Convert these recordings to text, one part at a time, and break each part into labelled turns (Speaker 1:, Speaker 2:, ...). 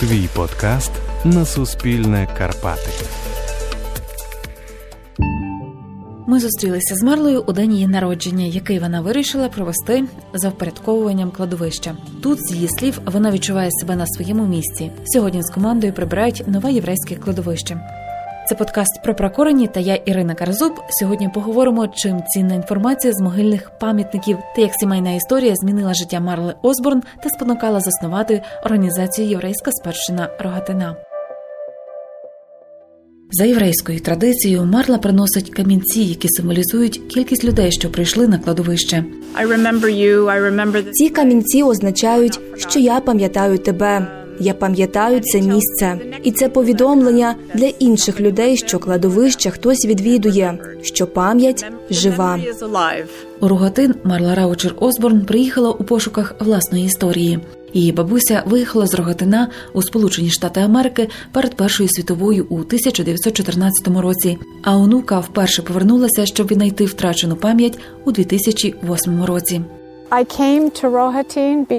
Speaker 1: Твій подкаст на Суспільне Карпати.
Speaker 2: Ми зустрілися з Марлою у день її народження, який вона вирішила провести за впорядковуванням кладовища. Тут, з її слів, вона відчуває себе на своєму місці. Сьогодні з командою прибирають нове єврейське кладовище. Це подкаст про прокорені та я Ірина Карзуб. Сьогодні поговоримо, чим цінна інформація з могильних пам'ятників та як сімейна історія змінила життя Марли Осборн та спонукала заснувати організацію Єврейська спадщина Рогатина. За єврейською традицією Марла приносить камінці, які символізують кількість людей, що прийшли на кладовище.
Speaker 3: Ці камінці означають, що я пам'ятаю тебе. Я пам'ятаю це місце, і це повідомлення для інших людей, що кладовище хтось відвідує, що пам'ять жива.
Speaker 2: У Рогатин Марла Раучер Осборн приїхала у пошуках власної історії. Її бабуся виїхала з Рогатина у Сполучені Штати Америки перед Першою світовою у 1914 році. А онука вперше повернулася, щоб віднайти втрачену пам'ять у 2008 році.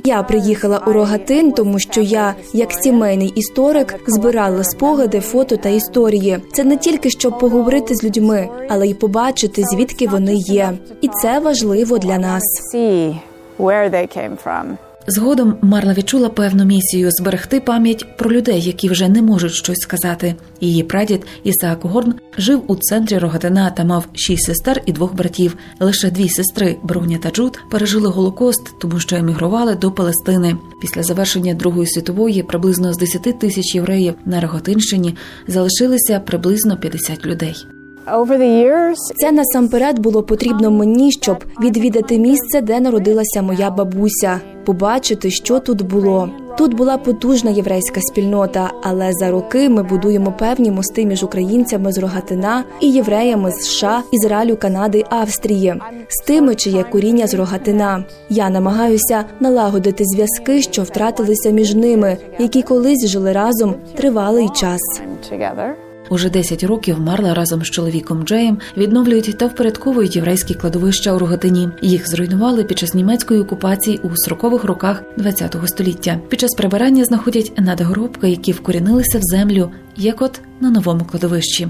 Speaker 3: Я приїхала у Рогатин, тому що я, як сімейний історик, збирала спогади, фото та історії. Це не тільки щоб поговорити з людьми, але й побачити, звідки вони є, і це важливо для нас.
Speaker 2: Згодом Марла відчула певну місію зберегти пам'ять про людей, які вже не можуть щось сказати. Її прадід Ісаак Горн жив у центрі Рогатина та мав шість сестер і двох братів. Лише дві сестри Бруня та Джуд пережили голокост, тому що емігрували до Палестини. Після завершення Другої світової приблизно з 10 тисяч євреїв на Рогатинщині залишилися приблизно 50 людей.
Speaker 3: Це насамперед було потрібно мені, щоб відвідати місце, де народилася моя бабуся, побачити, що тут було. Тут була потужна єврейська спільнота, але за роки ми будуємо певні мости між українцями з Рогатина і євреями з США, Ізраїлю, Канади, Австрії, з тими, чиє коріння з Рогатина. Я намагаюся налагодити зв'язки, що втратилися між ними, які колись жили разом тривалий час.
Speaker 2: Уже 10 років Марла разом з чоловіком Джеєм відновлюють та впорядковують єврейські кладовища у Рогатині. Їх зруйнували під час німецької окупації у 40-х роках ХХ століття. Під час прибирання знаходять надгробки, які вкорінилися в землю, як от на новому кладовищі.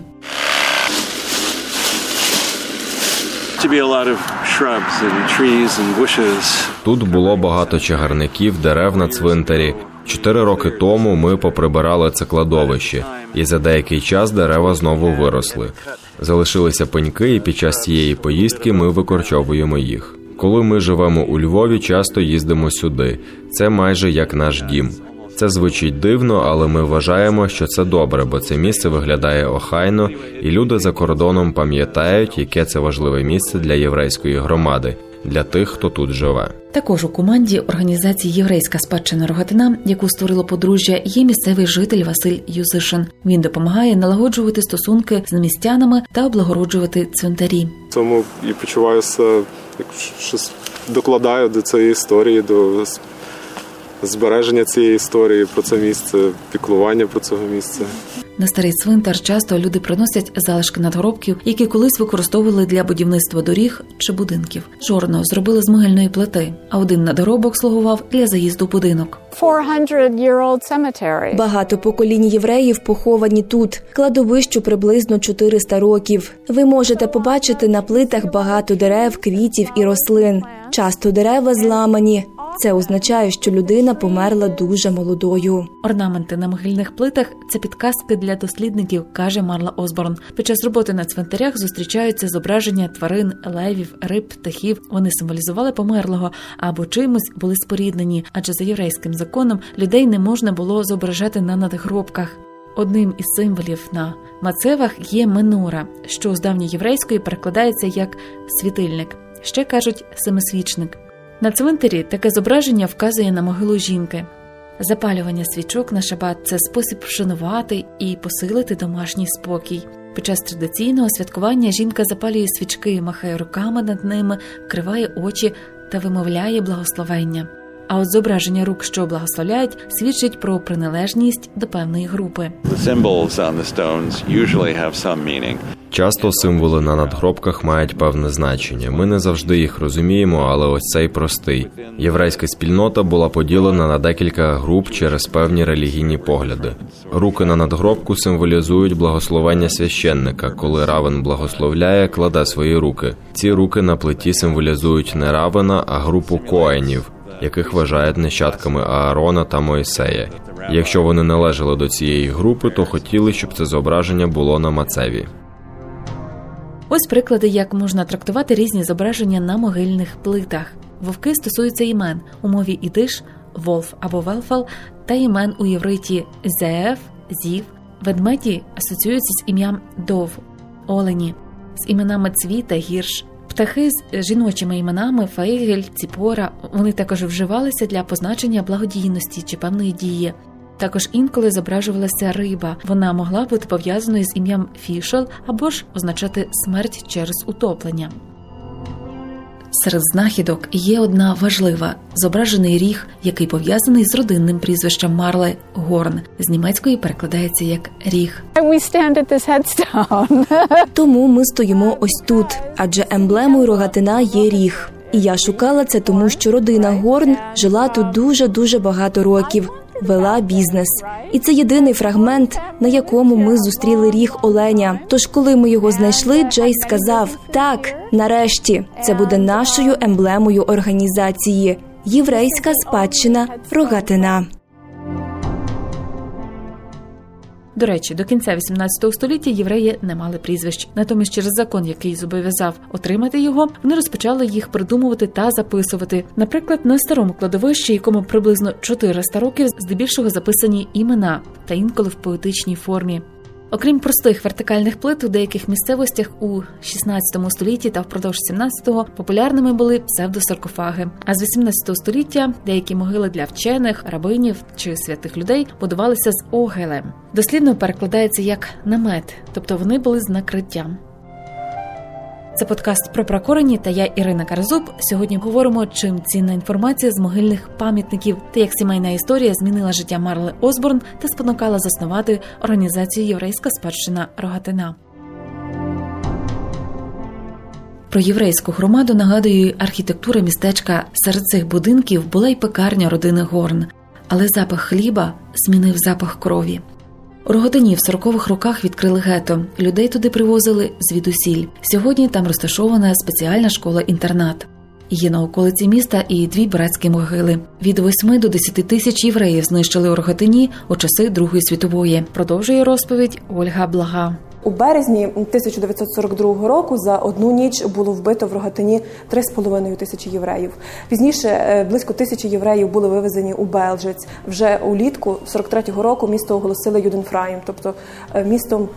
Speaker 4: Тут було багато чагарників, дерев на цвинтарі. Чотири роки тому ми поприбирали це кладовище, і за деякий час дерева знову виросли. Залишилися пеньки, і під час цієї поїздки ми викорчовуємо їх. Коли ми живемо у Львові, часто їздимо сюди. Це майже як наш дім. Це звучить дивно, але ми вважаємо, що це добре, бо це місце виглядає охайно, і люди за кордоном пам'ятають, яке це важливе місце для єврейської громади, для тих, хто тут живе.
Speaker 2: Також у команді організації Єврейська спадщина Рогатина, яку створило подружжя, є місцевий житель Василь Юзишин. Він допомагає налагоджувати стосунки з містянами та облагороджувати цвинтарі.
Speaker 5: Тому і почуваюся, як щось докладаю до цієї історії, до збереження цієї історії про це місце, піклування про цього місця.
Speaker 2: На старий цвинтар часто люди приносять залишки надгробків, які колись використовували для будівництва доріг чи будинків. Жорно зробили з могильної плити, а один надгробок слугував для заїзду в будинок.
Speaker 3: Багато поколінь євреїв поховані тут. Кладовищу приблизно 400 років. Ви можете побачити на плитах багато дерев, квітів і рослин. Часто дерева зламані. Це означає, що людина померла дуже молодою.
Speaker 2: Орнаменти на могильних плитах це підказки для дослідників, каже Марла Осборн. Під час роботи на цвинтарях зустрічаються зображення тварин, левів, риб, птахів. Вони символізували померлого або чимось були споріднені, адже за єврейським законом людей не можна було зображати на надгробках. Одним із символів на мацевах є менора, що з давньоєврейської перекладається як світильник. Ще кажуть семисвічник. На цвинтарі таке зображення вказує на могилу жінки. Запалювання свічок на шабат це спосіб вшанувати і посилити домашній спокій. Під час традиційного святкування жінка запалює свічки, махає руками над ними, вкриває очі та вимовляє благословення. А от зображення рук, що благословляють, свідчить про приналежність до певної групи.
Speaker 4: Часто символи на надгробках мають певне значення. Ми не завжди їх розуміємо, але ось цей простий. Єврейська спільнота була поділена на декілька груп через певні релігійні погляди. Руки на надгробку символізують благословення священника. Коли равен благословляє, кладе свої руки. Ці руки на плиті символізують не равена, а групу коенів, яких вважають нащадками Аарона та Моїсея. Якщо вони належали до цієї групи, то хотіли, щоб це зображення було на мацеві.
Speaker 2: Ось приклади, як можна трактувати різні зображення на могильних плитах. Вовки стосуються імен у мові ідиш, волф або велфал та імен у євриті зееф, зів. Ведмеді асоціюються з ім'ям дов, олені, з іменами цві та гірш. Птахи з жіночими іменами фейгель, ціпора. Вони також вживалися для позначення благодійності чи певної дії. Також інколи зображувалася риба. Вона могла бути пов'язаною з ім'ям фішел або ж означати смерть через утоплення. Серед знахідок є одна важлива зображений ріг, який пов'язаний з родинним прізвищем Марле Горн. З німецької перекладається як ріг.
Speaker 3: Тому ми стоїмо ось тут, адже емблемою рогатина є ріг. І я шукала це, тому що родина Горн жила тут дуже дуже багато років вела бізнес, і це єдиний фрагмент, на якому ми зустріли ріг Оленя. Тож, коли ми його знайшли, Джей сказав: так, нарешті, це буде нашою емблемою організації. Єврейська спадщина рогатина.
Speaker 2: До речі, до кінця 18 століття євреї не мали прізвищ. Натомість, через закон, який зобов'язав отримати його, вони розпочали їх придумувати та записувати. Наприклад, на старому кладовищі, якому приблизно 400 років, здебільшого записані імена та інколи в поетичній формі. Окрім простих вертикальних плит, у деяких місцевостях у 16 столітті та впродовж 17-го популярними були псевдосаркофаги. А з 18 століття деякі могили для вчених, рабинів чи святих людей будувалися з огелем. Дослідно перекладається як намет, тобто вони були з накриттям. Це подкаст про прокорені та я Ірина Карзуб. Сьогодні говоримо, чим цінна інформація з могильних пам'ятників та як сімейна історія змінила життя Марли Осборн та спонукала заснувати організацію Єврейська спадщина Рогатина. Про єврейську громаду нагадує архітектура містечка. Серед цих будинків була й пекарня родини Горн, але запах хліба змінив запах крові. У в 40-х роках відкрили гето. Людей туди привозили звідусіль. Сьогодні там розташована спеціальна школа-інтернат. Є на околиці міста і дві братські могили. Від 8 до 10 тисяч євреїв знищили у Роготині у часи Другої світової. Продовжує розповідь Ольга Блага.
Speaker 6: У березні 1942 року за одну ніч було вбито в Рогатині 3,5 тисячі євреїв. Пізніше е, близько тисячі євреїв були вивезені у Белжець. Вже улітку 43-го року місто оголосили Юденфраєм, тобто е, містом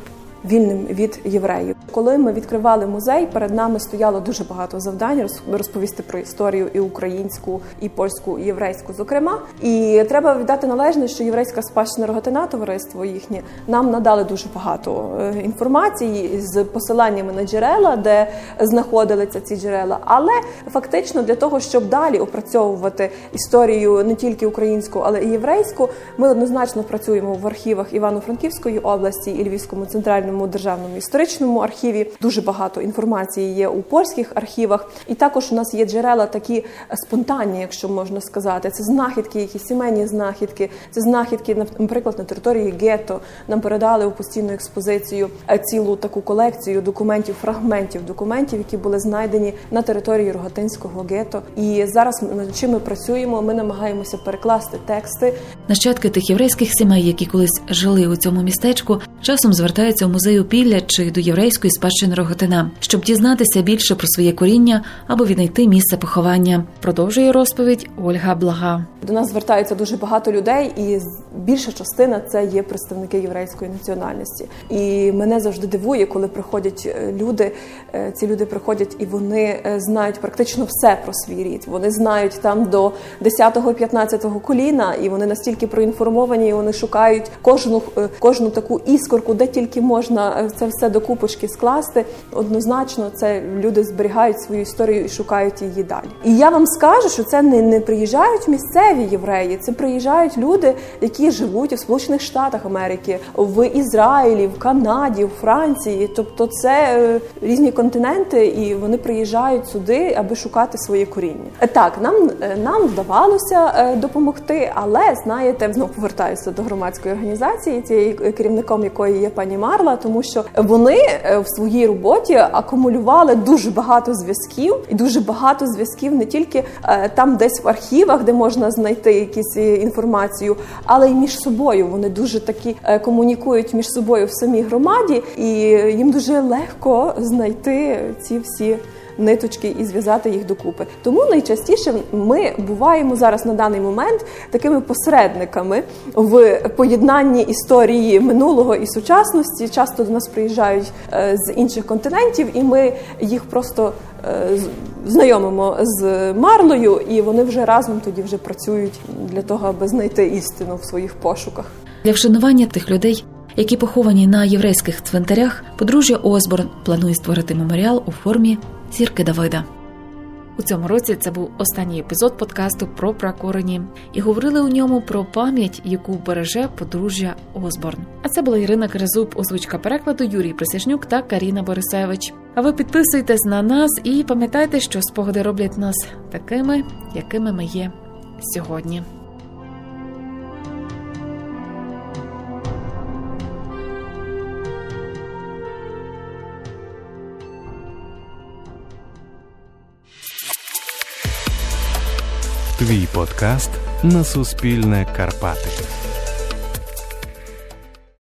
Speaker 6: вільним від євреїв. Коли ми відкривали музей, перед нами стояло дуже багато завдань розповісти про історію і українську, і польську, і єврейську, зокрема. І треба віддати належне, що єврейська спадщина рогатина товариство їхнє нам надали дуже багато е, інформації з посиланнями на джерела, де знаходилися ці джерела. Але фактично для того, щоб далі опрацьовувати історію не тільки українську, але і єврейську, ми однозначно працюємо в архівах Івано-Франківської області і Львівському центральному Національному державному історичному архіві. Дуже багато інформації є у польських архівах, і також у нас є джерела такі спонтанні, якщо можна сказати. Це знахідки, які сімейні знахідки, це знахідки, наприклад, на території гетто. Нам передали у постійну експозицію е, цілу таку колекцію документів, фрагментів документів, які були знайдені на території Рогатинського гетто. І зараз над чим ми працюємо. Ми намагаємося перекласти тексти.
Speaker 2: Нащадки тих єврейських сімей, які колись жили у цьому містечку, часом звертаються у музею Пілля чи до єврейської спадщини Роготина, щоб дізнатися більше про своє коріння або віднайти місце поховання. Продовжує розповідь Ольга Блага.
Speaker 6: До нас звертаються дуже багато людей, і більша частина це є представники єврейської національності. І мене завжди дивує, коли приходять е, люди. Е, ці люди приходять і вони е, знають практично все про свій рід. Вони знають там до 10-15 коліна, і вони настільки проінформовані, і вони шукають кожну кожну таку іскорку, де тільки можна це все до купочки скласти. Однозначно, це люди зберігають свою історію і шукають її далі. І я вам скажу, що це не, не приїжджають місцеві євреї, це приїжджають люди, які живуть у Сполучених Штатах Америки, в Ізраїлі, в Канаді, в Франції. Тобто, це е, різні континенти, і вони приїжджають сюди, аби шукати своє коріння. Так, нам нам вдавалося допомогти, але знаєте, знову повертаюся до громадської організації, цієї керівником якої є пані Марла, тому що вони в своїй роботі акумулювали дуже багато зв'язків і дуже багато зв'язків не тільки там, десь в архівах, де можна знайти якісь інформацію, але й між собою. Вони дуже такі е, комунікують між собою в самій громаді, і їм дуже легко знайти ці всі. Ниточки і зв'язати їх докупи. Тому найчастіше ми буваємо зараз на даний момент такими посередниками в поєднанні історії минулого і сучасності. Часто до нас приїжджають е, з інших континентів, і ми їх просто е, знайомимо з Марлою, і вони вже разом тоді вже працюють для того, аби знайти істину в своїх пошуках.
Speaker 2: Для вшанування тих людей, які поховані на єврейських цвинтарях, подружжя Осборн планує створити меморіал у формі зірки Давида. У цьому році це був останній епізод подкасту про пракорені, і говорили у ньому про пам'ять, яку береже подружжя Осборн. А це була Ірина Кризуб, озвучка перекладу Юрій Присяжнюк та Каріна Борисевич. А ви підписуйтесь на нас і пам'ятайте, що спогади роблять нас такими, якими ми є сьогодні.
Speaker 1: Твій подкаст на Суспільне Карпати.